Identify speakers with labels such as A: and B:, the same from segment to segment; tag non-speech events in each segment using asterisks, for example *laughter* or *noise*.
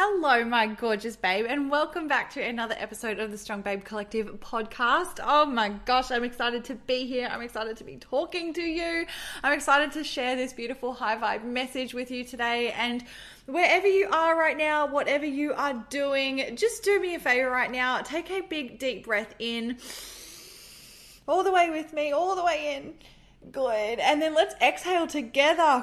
A: Hello, my gorgeous babe, and welcome back to another episode of the Strong Babe Collective podcast. Oh my gosh, I'm excited to be here. I'm excited to be talking to you. I'm excited to share this beautiful high vibe message with you today. And wherever you are right now, whatever you are doing, just do me a favor right now. Take a big, deep breath in, all the way with me, all the way in. Good. And then let's exhale together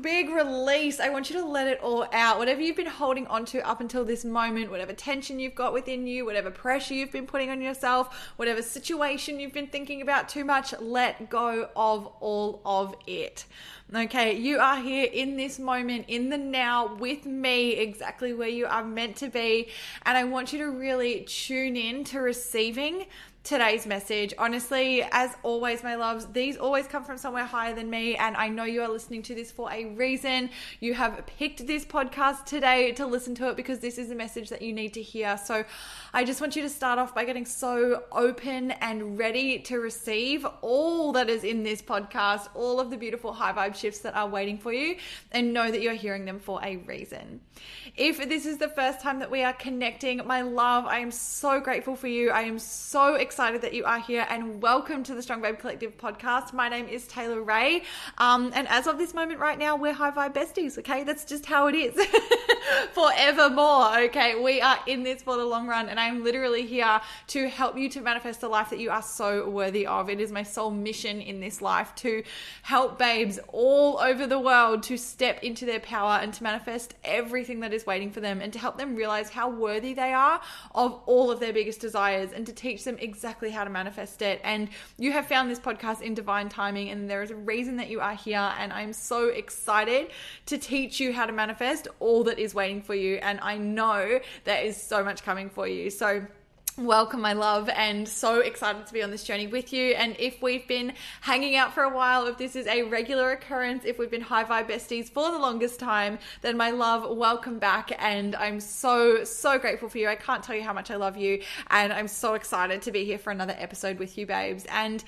A: big release. I want you to let it all out. Whatever you've been holding on to up until this moment, whatever tension you've got within you, whatever pressure you've been putting on yourself, whatever situation you've been thinking about too much, let go of all of it. Okay, you are here in this moment, in the now, with me, exactly where you are meant to be. And I want you to really tune in to receiving today's message. Honestly, as always, my loves, these always come from somewhere higher than me, and I know you are listening to this for a reason. You have picked this podcast today to listen to it because this is a message that you need to hear. So, I just want you to start off by getting so open and ready to receive all that is in this podcast, all of the beautiful high shifts that are waiting for you, and know that you're hearing them for a reason. If this is the first time that we are connecting, my love, I am so grateful for you. I am so excited excited that you are here and welcome to the Strong Babe Collective podcast. My name is Taylor Ray. Um, and as of this moment right now, we're high vibe besties, okay? That's just how it is *laughs* forevermore, okay? We are in this for the long run, and I'm literally here to help you to manifest the life that you are so worthy of. It is my sole mission in this life to help babes all over the world to step into their power and to manifest everything that is waiting for them and to help them realize how worthy they are of all of their biggest desires and to teach them exactly exactly how to manifest it. And you have found this podcast in divine timing, and there is a reason that you are here. And I'm so excited to teach you how to manifest all that is waiting for you. And I know there is so much coming for you. So, Welcome, my love, and so excited to be on this journey with you. And if we've been hanging out for a while, if this is a regular occurrence, if we've been high vibe besties for the longest time, then my love, welcome back. And I'm so, so grateful for you. I can't tell you how much I love you. And I'm so excited to be here for another episode with you, babes. And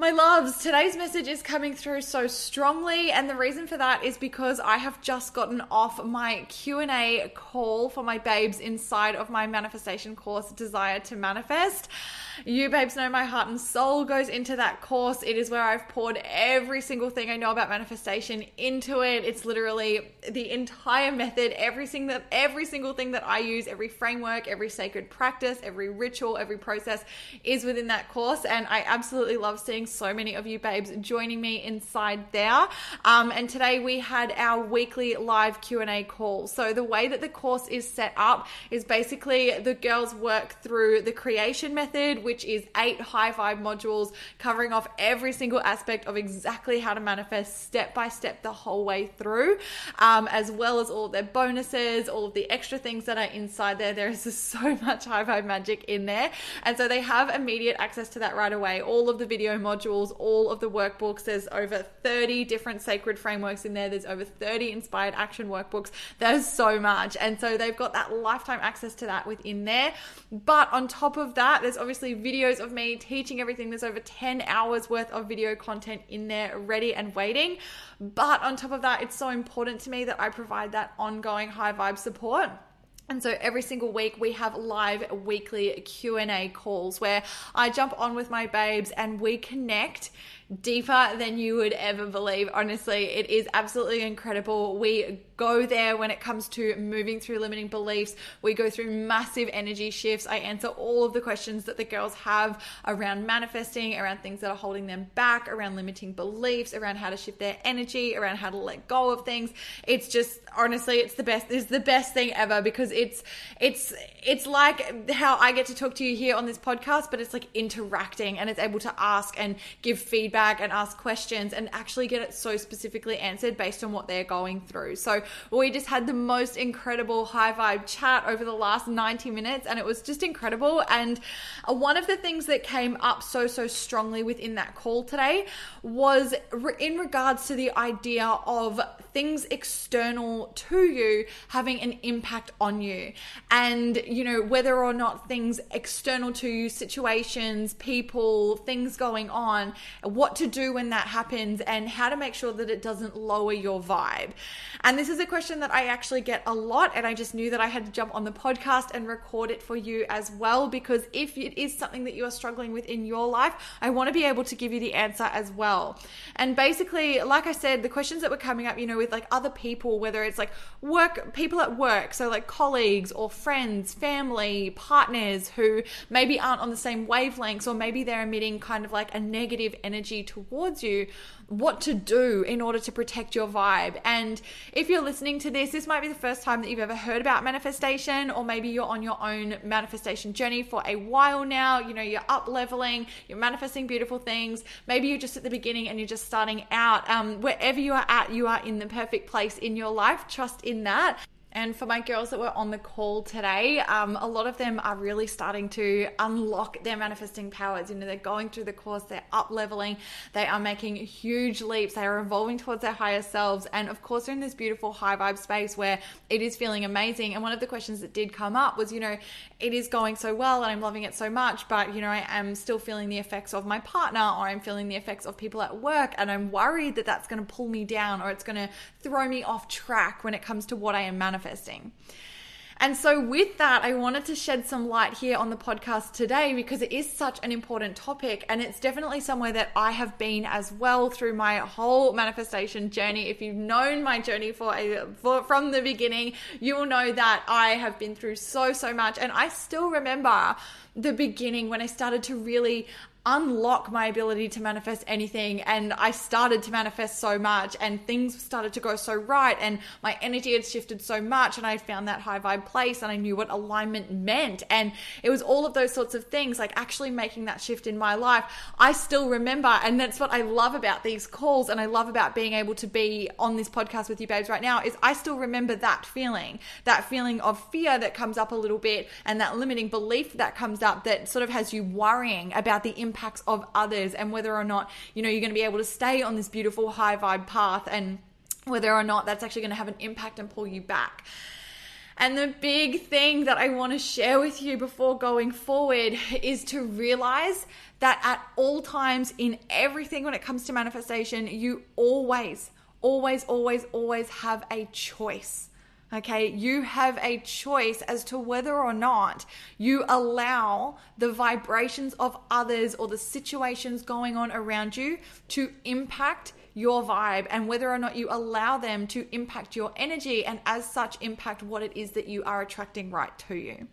A: my loves, today's message is coming through so strongly and the reason for that is because I have just gotten off my Q&A call for my babes inside of my manifestation course Desire to Manifest. You babes know my heart and soul goes into that course. It is where I've poured every single thing I know about manifestation into it. It's literally the entire method, every single every single thing that I use, every framework, every sacred practice, every ritual, every process is within that course and I absolutely love seeing so many of you babes joining me inside there. Um, and today we had our weekly live Q&A call. So the way that the course is set up is basically the girls work through the creation method, which is eight high vibe modules covering off every single aspect of exactly how to manifest step by step the whole way through, um, as well as all of their bonuses, all of the extra things that are inside there. There is *laughs* so much high vibe magic in there. And so they have immediate access to that right away. All of the video modules modules, all of the workbooks. There's over 30 different sacred frameworks in there. There's over 30 inspired action workbooks. There's so much. And so they've got that lifetime access to that within there. But on top of that, there's obviously videos of me teaching everything. There's over 10 hours worth of video content in there ready and waiting. But on top of that, it's so important to me that I provide that ongoing high vibe support And so every single week we have live weekly Q&A calls where I jump on with my babes and we connect deeper than you would ever believe. Honestly, it is absolutely incredible. We go there when it comes to moving through limiting beliefs. We go through massive energy shifts. I answer all of the questions that the girls have around manifesting, around things that are holding them back, around limiting beliefs, around how to shift their energy, around how to let go of things. It's just honestly, it's the best. It's the best thing ever because it's it's it's like how I get to talk to you here on this podcast, but it's like interacting and it's able to ask and give feedback and ask questions and actually get it so specifically answered based on what they're going through. So we just had the most incredible high vibe chat over the last 90 minutes and it was just incredible. And one of the things that came up so, so strongly within that call today was in regards to the idea of things external to you having an impact on you. And, you know, whether or not things external to you, situations, people, things going on, what to do when that happens, and how to make sure that it doesn't lower your vibe. And this is a question that I actually get a lot, and I just knew that I had to jump on the podcast and record it for you as well, because if it is something that you are struggling with in your life, I want to be able to give you the answer as well. And basically, like I said, the questions that were coming up, you know, with like other people, whether it's like work, people at work, so like colleagues or friends, family, partners who maybe aren't on the same wavelengths, or maybe they're emitting kind of like a negative energy towards you what to do in order to protect your vibe. And if you're listening to this, this might be the first time that you've ever heard about manifestation, or maybe you're on your own manifestation journey for a while now. You know, you're up leveling, you're manifesting beautiful things. Maybe you're just at the beginning and you're just starting out. Um, wherever you are at, you are in the perfect place in your life. Trust in that. And for my girls that were on the call today, um, a lot of them are really starting to unlock their manifesting powers. You know, they're going through the course, they're up leveling, they are making huge leaps, they are evolving towards their higher selves. And of course, they're in this beautiful high vibe space where it is feeling amazing. And one of the questions that did come up was, you know, it is going so well and I'm loving it so much, but, you know, I am still feeling the effects of my partner or I'm feeling the effects of people at work. And I'm worried that that's going to pull me down or it's going to throw me off track when it comes to what I am manifesting manifesting. And so, with that, I wanted to shed some light here on the podcast today because it is such an important topic. And it's definitely somewhere that I have been as well through my whole manifestation journey. If you've known my journey for, a, for from the beginning, you will know that I have been through so, so much. And I still remember the beginning when I started to really unlock my ability to manifest anything. And I started to manifest so much, and things started to go so right, and my energy had shifted so much, and I found that high vibe place, and I knew what alignment meant. And it was all of those sorts of things, like actually making that shift in my life. I still remember, and that's what I love about these calls, and I love about being able to be on this podcast with you, babes, right now, is I still remember that feeling, that feeling of fear that comes up a little bit, and that limiting belief that comes up that sort of has you worrying about the impact impacts of others and whether or not, you know, you're going to be able to stay on this beautiful high vibe path and whether or not that's actually going to have an impact and pull you back. And the big thing that I want to share with you before going forward is to realize that at all times in everything when it comes to manifestation, you always, always, always, always have a choice. Okay, you have a choice as to whether or not you allow the vibrations of others or the situations going on around you to impact your vibe and whether or not you allow them to impact your energy and as such impact what it is that you are attracting right to you.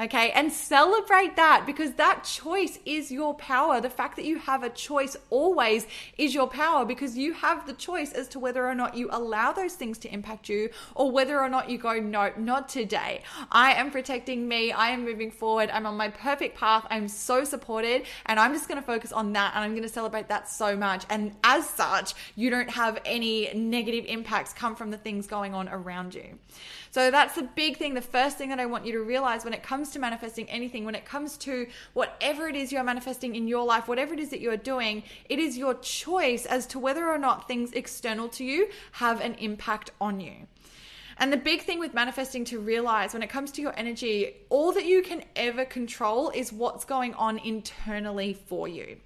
A: Okay, and celebrate that because that choice is your power. The fact that you have a choice always is your power because you have the choice as to whether or not you allow those things to impact you or whether or not you go, no, not today. I am protecting me. I am moving forward. I'm on my perfect path. I'm so supported and I'm just going to focus on that and I'm going to celebrate that so much. And as such, you don't have any negative impacts come from the things going on around you. So that's the big thing. The first thing that I want you to realize when it comes to manifesting anything, when it comes to whatever it is you're manifesting in your life, whatever it is that you're doing, it is your choice as to whether or not things external to you have an impact on you. And the big thing with manifesting to realize when it comes to your energy, all that you can ever control is what's going on internally for you.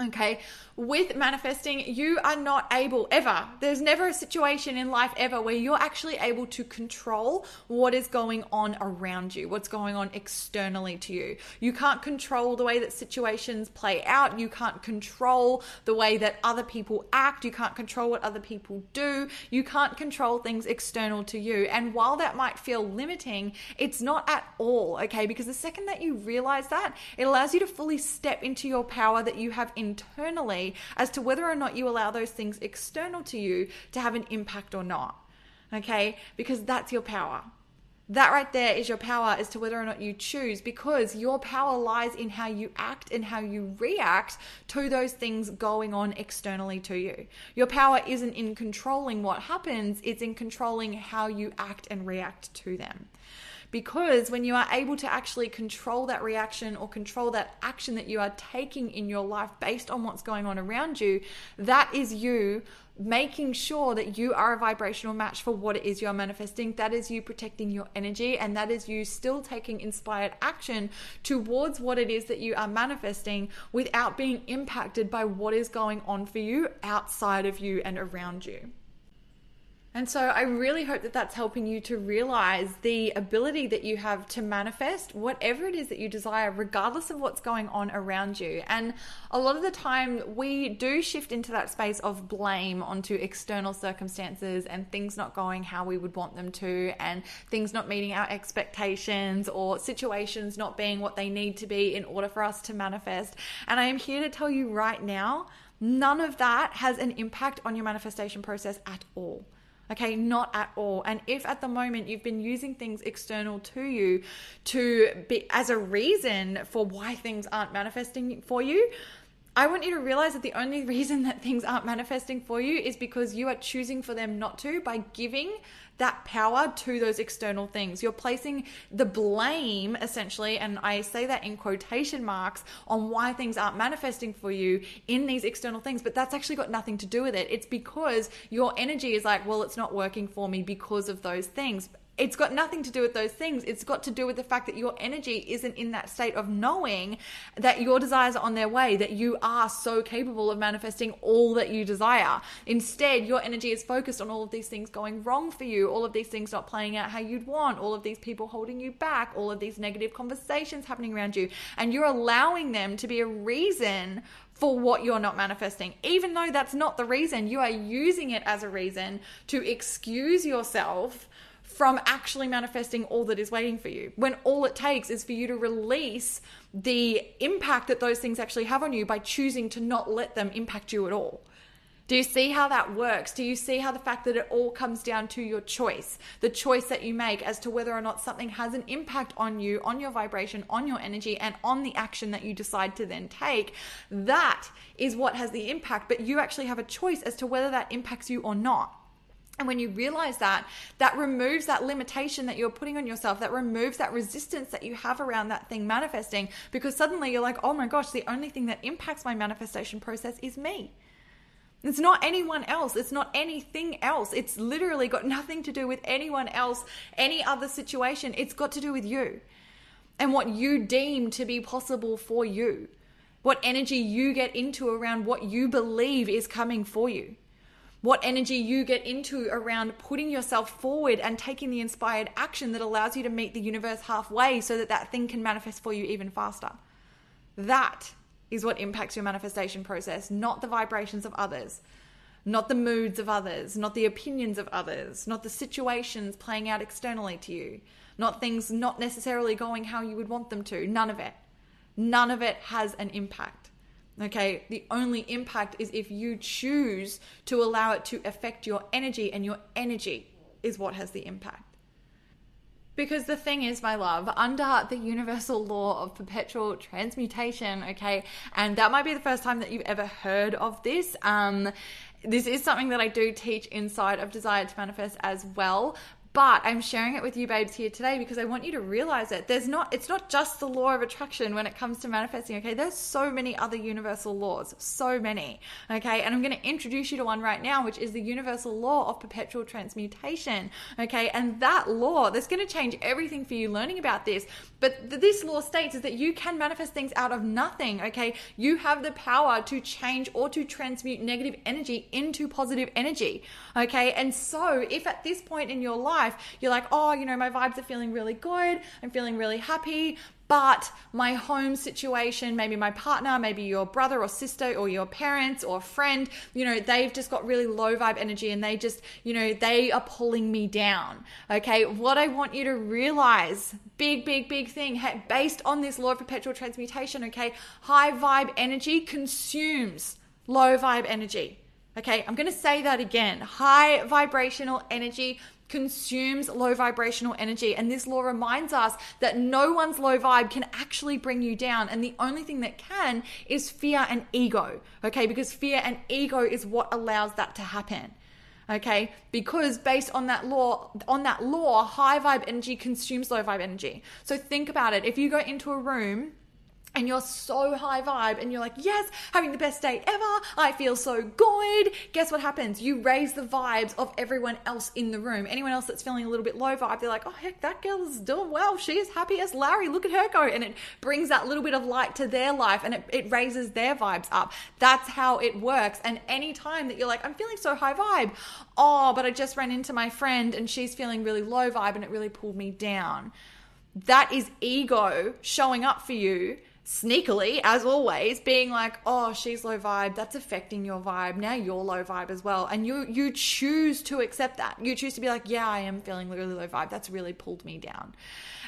A: Okay, with manifesting, you are not able ever. There's never a situation in life ever where you're actually able to control what is going on around you, what's going on externally to you. You can't control the way that situations play out. You can't control the way that other people act. You can't control what other people do. You can't control things external to you. And while that might feel limiting, it's not at all, okay? Because the second that you realize that, it allows you to fully step into your power that you have internally as to whether or not you allow those things external to you to have an impact or not. Okay? Because that's your power. That right there is your power as to whether or not you choose because your power lies in how you act and how you react to those things going on externally to you. Your power isn't in controlling what happens, it's in controlling how you act and react to them. Because when you are able to actually control that reaction or control that action that you are taking in your life based on what's going on around you, that is you making sure that you are a vibrational match for what it is you're manifesting. That is you protecting your energy, and that is you still taking inspired action towards what it is that you are manifesting without being impacted by what is going on for you outside of you and around you. And so I really hope that that's helping you to realize the ability that you have to manifest whatever it is that you desire, regardless of what's going on around you. And a lot of the time, we do shift into that space of blame onto external circumstances and things not going how we would want them to, and things not meeting our expectations, or situations not being what they need to be in order for us to manifest. And I am here to tell you right now, none of that has an impact on your manifestation process at all. Okay, not at all. And if at the moment you've been using things external to you to be as a reason for why things aren't manifesting for you, I want you to realize that the only reason that things aren't manifesting for you is because you are choosing for them not to by giving that power to those external things. You're placing the blame, essentially, and I say that in quotation marks, on why things aren't manifesting for you in these external things, but that's actually got nothing to do with it. It's because your energy is like, well, it's not working for me because of those things it's got nothing to do with those things. It's got to do with the fact that your energy isn't in that state of knowing that your desires are on their way, that you are so capable of manifesting all that you desire. Instead, your energy is focused on all of these things going wrong for you, all of these things not playing out how you'd want, all of these people holding you back, all of these negative conversations happening around you. And you're allowing them to be a reason for what you're not manifesting. Even though that's not the reason, you are using it as a reason to excuse yourself from actually manifesting all that is waiting for you. When all it takes is for you to release the impact that those things actually have on you by choosing to not let them impact you at all. Do you see how that works? Do you see how the fact that it all comes down to your choice, the choice that you make as to whether or not something has an impact on you, on your vibration, on your energy, and on the action that you decide to then take? That is what has the impact, but you actually have a choice as to whether that impacts you or not. And when you realize that, that removes that limitation that you're putting on yourself, that removes that resistance that you have around that thing manifesting, because suddenly you're like, oh my gosh, the only thing that impacts my manifestation process is me. It's not anyone else. It's not anything else. It's literally got nothing to do with anyone else, any other situation. It's got to do with you and what you deem to be possible for you, what energy you get into around what you believe is coming for you what energy you get into around putting yourself forward and taking the inspired action that allows you to meet the universe halfway so that that thing can manifest for you even faster. That is what impacts your manifestation process, not the vibrations of others, not the moods of others, not the opinions of others, not the situations playing out externally to you, not things not necessarily going how you would want them to. None of it. None of it has an impact. Okay, the only impact is if you choose to allow it to affect your energy, and your energy is what has the impact. Because the thing is, my love, under the universal law of perpetual transmutation, okay, and that might be the first time that you've ever heard of this. Um, this is something that I do teach inside of Desire to Manifest as well. But I'm sharing it with you babes here today because I want you to realize it. There's not it's not just the law of attraction when it comes to manifesting, okay? There's so many other universal laws, so many. Okay? And I'm going to introduce you to one right now which is the universal law of perpetual transmutation. Okay? And that law, that's going to change everything for you learning about this. But this law states is that you can manifest things out of nothing, okay? You have the power to change or to transmute negative energy into positive energy. Okay? And so if at this point in your life life, you're like, oh, you know, my vibes are feeling really good. I'm feeling really happy. But my home situation, maybe my partner, maybe your brother or sister or your parents or friend, you know, they've just got really low vibe energy and they just, you know, they are pulling me down. Okay. What I want you to realize, big, big, big thing, based on this law of perpetual transmutation, okay, high vibe energy consumes low vibe energy. Okay, I'm going to say that again. High vibrational energy consumes low vibrational energy. And this law reminds us that no one's low vibe can actually bring you down. And the only thing that can is fear and ego. Okay, because fear and ego is what allows that to happen okay because based on that law on that law high vibe energy consumes low vibe energy so think about it if you go into a room and you're so high vibe and you're like, yes, having the best day ever. I feel so good. Guess what happens? You raise the vibes of everyone else in the room. Anyone else that's feeling a little bit low vibe, they're like, oh, heck, that girl is doing well. She is happy as Larry. Look at her go. And it brings that little bit of light to their life and it, it raises their vibes up. That's how it works. And anytime that you're like, I'm feeling so high vibe, oh, but I just ran into my friend and she's feeling really low vibe and it really pulled me down. That is ego showing up for you sneakily, as always, being like, "Oh, she's low vibe. That's affecting your vibe. Now you're low vibe as well." And you you choose to accept that. You choose to be like, "Yeah, I am feeling really low vibe. That's really pulled me down."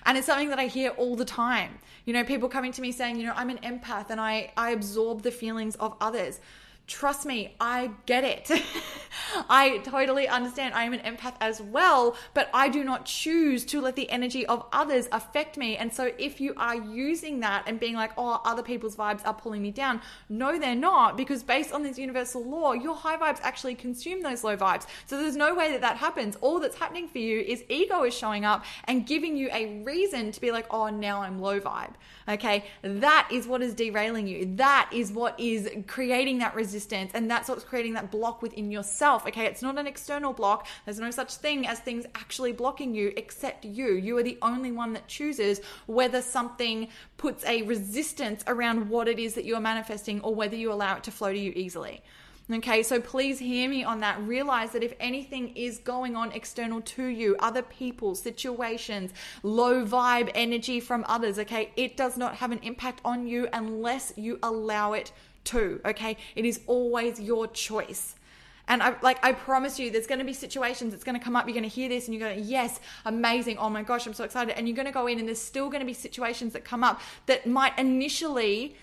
A: And it's something that I hear all the time. You know, people coming to me saying, "You know, I'm an empath and I I absorb the feelings of others." Trust me, I get it. *laughs* I totally understand. I am an empath as well, but I do not choose to let the energy of others affect me. And so if you are using that and being like, oh, other people's vibes are pulling me down, no, they're not, because based on this universal law, your high vibes actually consume those low vibes. So there's no way that that happens. All that's happening for you is ego is showing up and giving you a reason to be like, oh, now I'm low vibe. Okay. That is what is derailing you. That is what is creating that resistance resistance and that's what's creating that block within yourself okay? It's not an external block. There's no such thing as things actually blocking you except you. You are the only one that chooses whether something puts a resistance around what it is that you are manifesting or whether you allow it to flow to you easily. Okay, so please hear me on that. Realize that if anything is going on external to you, other people, situations, low vibe energy from others, okay, it does not have an impact on you unless you allow it to, okay? It is always your choice. And I like I promise you, there's going to be situations that's going to come up. You're going to hear this, and you're going to yes, amazing. Oh my gosh, I'm so excited. And you're going to go in, and there's still going to be situations that come up that might initially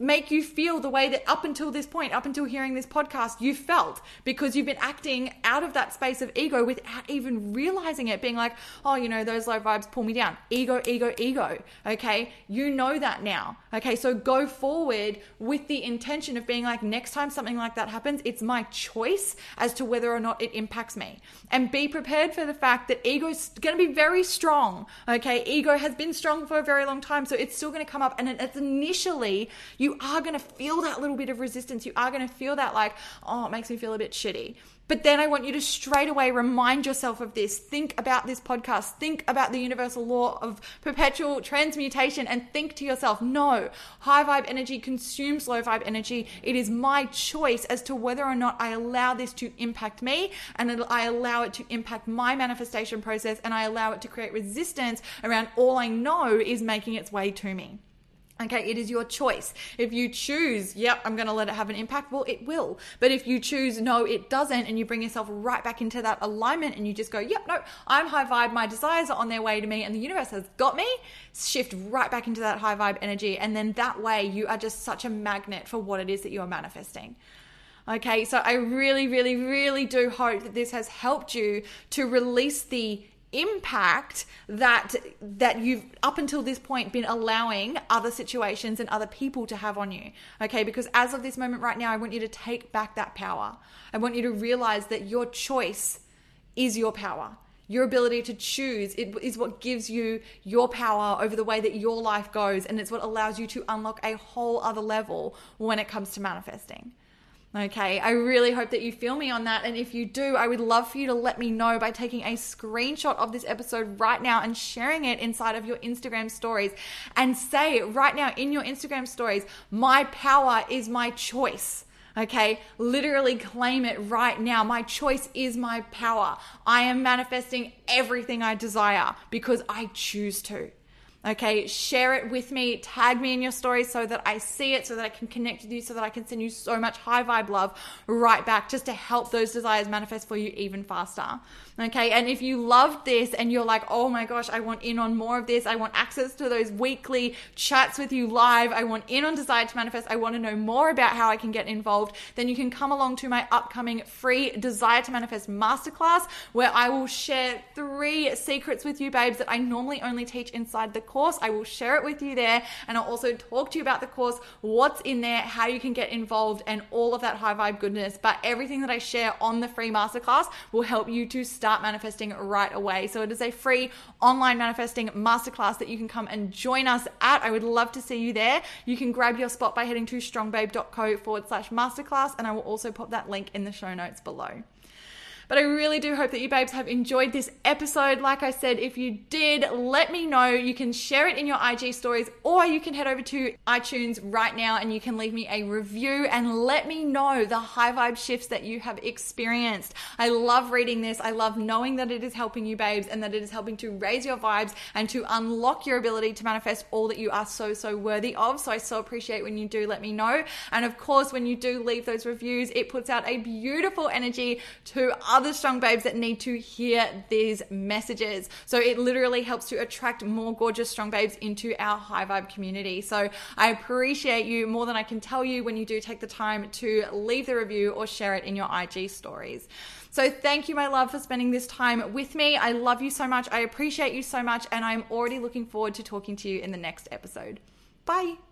A: make you feel the way that up until this point, up until hearing this podcast, you felt because you've been acting out of that space of ego without even realizing it, being like, oh, you know, those low vibes pull me down. Ego, ego, ego. Okay. You know that now. Okay. So go forward with the intention of being like, next time something like that happens, it's my choice as to whether or not it impacts me. And be prepared for the fact that ego is going to be very strong. Okay. Ego has been strong for a very long time. So it's still going to come up. And it's initially, you are going to feel that little bit of resistance. You are going to feel that, like, oh, it makes me feel a bit shitty. But then I want you to straight away remind yourself of this. Think about this podcast. Think about the universal law of perpetual transmutation and think to yourself no, high vibe energy consumes low vibe energy. It is my choice as to whether or not I allow this to impact me and I allow it to impact my manifestation process and I allow it to create resistance around all I know is making its way to me. Okay, it is your choice. If you choose, yep, I'm going to let it have an impact, well, it will. But if you choose, no, it doesn't, and you bring yourself right back into that alignment and you just go, yep, no, I'm high vibe, my desires are on their way to me, and the universe has got me, shift right back into that high vibe energy. And then that way, you are just such a magnet for what it is that you are manifesting. Okay, so I really, really, really do hope that this has helped you to release the impact that that you've up until this point been allowing other situations and other people to have on you okay? Because as of this moment right now i want you to take back that power. I want you to realize that your choice is your power. Your ability to choose it is what gives you your power over the way that your life goes, and it's what allows you to unlock a whole other level when it comes to manifesting. Okay, I really hope that you feel me on that. And if you do, I would love for you to let me know by taking a screenshot of this episode right now and sharing it inside of your Instagram stories. And say right now in your Instagram stories, my power is my choice. Okay, literally claim it right now. My choice is my power. I am manifesting everything I desire because I choose to. Okay, share it with me, tag me in your stories so that I see it, so that I can connect with you, so that I can send you so much high vibe love right back just to help those desires manifest for you even faster. Okay, and if you loved this and you're like, oh my gosh, I want in on more of this, I want access to those weekly chats with you live, I want in on Desire to Manifest, I want to know more about how I can get involved, then you can come along to my upcoming free Desire to Manifest masterclass where I will share three secrets with you, babes, that I normally only teach inside the course. I will share it with you there and I'll also talk to you about the course, what's in there, how you can get involved, and all of that high vibe goodness. But everything that I share on the free masterclass will help you to start manifesting right away. So it is a free online manifesting masterclass that you can come and join us at. I would love to see you there. You can grab your spot by heading to strongbabe.co forward slash masterclass, and I will also pop that link in the show notes below. But I really do hope that you babes have enjoyed this episode. Like I said, if you did, let me know. You can share it in your IG stories or you can head over to iTunes right now and you can leave me a review and let me know the high vibe shifts that you have experienced. I love reading this. I love knowing that it is helping you, babes, and that it is helping to raise your vibes and to unlock your ability to manifest all that you are so, so worthy of. So I so appreciate when you do let me know. And of course, when you do leave those reviews, it puts out a beautiful energy to others other strong babes that need to hear these messages. So it literally helps to attract more gorgeous strong babes into our high vibe community. So I appreciate you more than I can tell you when you do take the time to leave the review or share it in your IG stories. So thank you, my love, for spending this time with me. I love you so much. I appreciate you so much. And I'm already looking forward to talking to you in the next episode. Bye.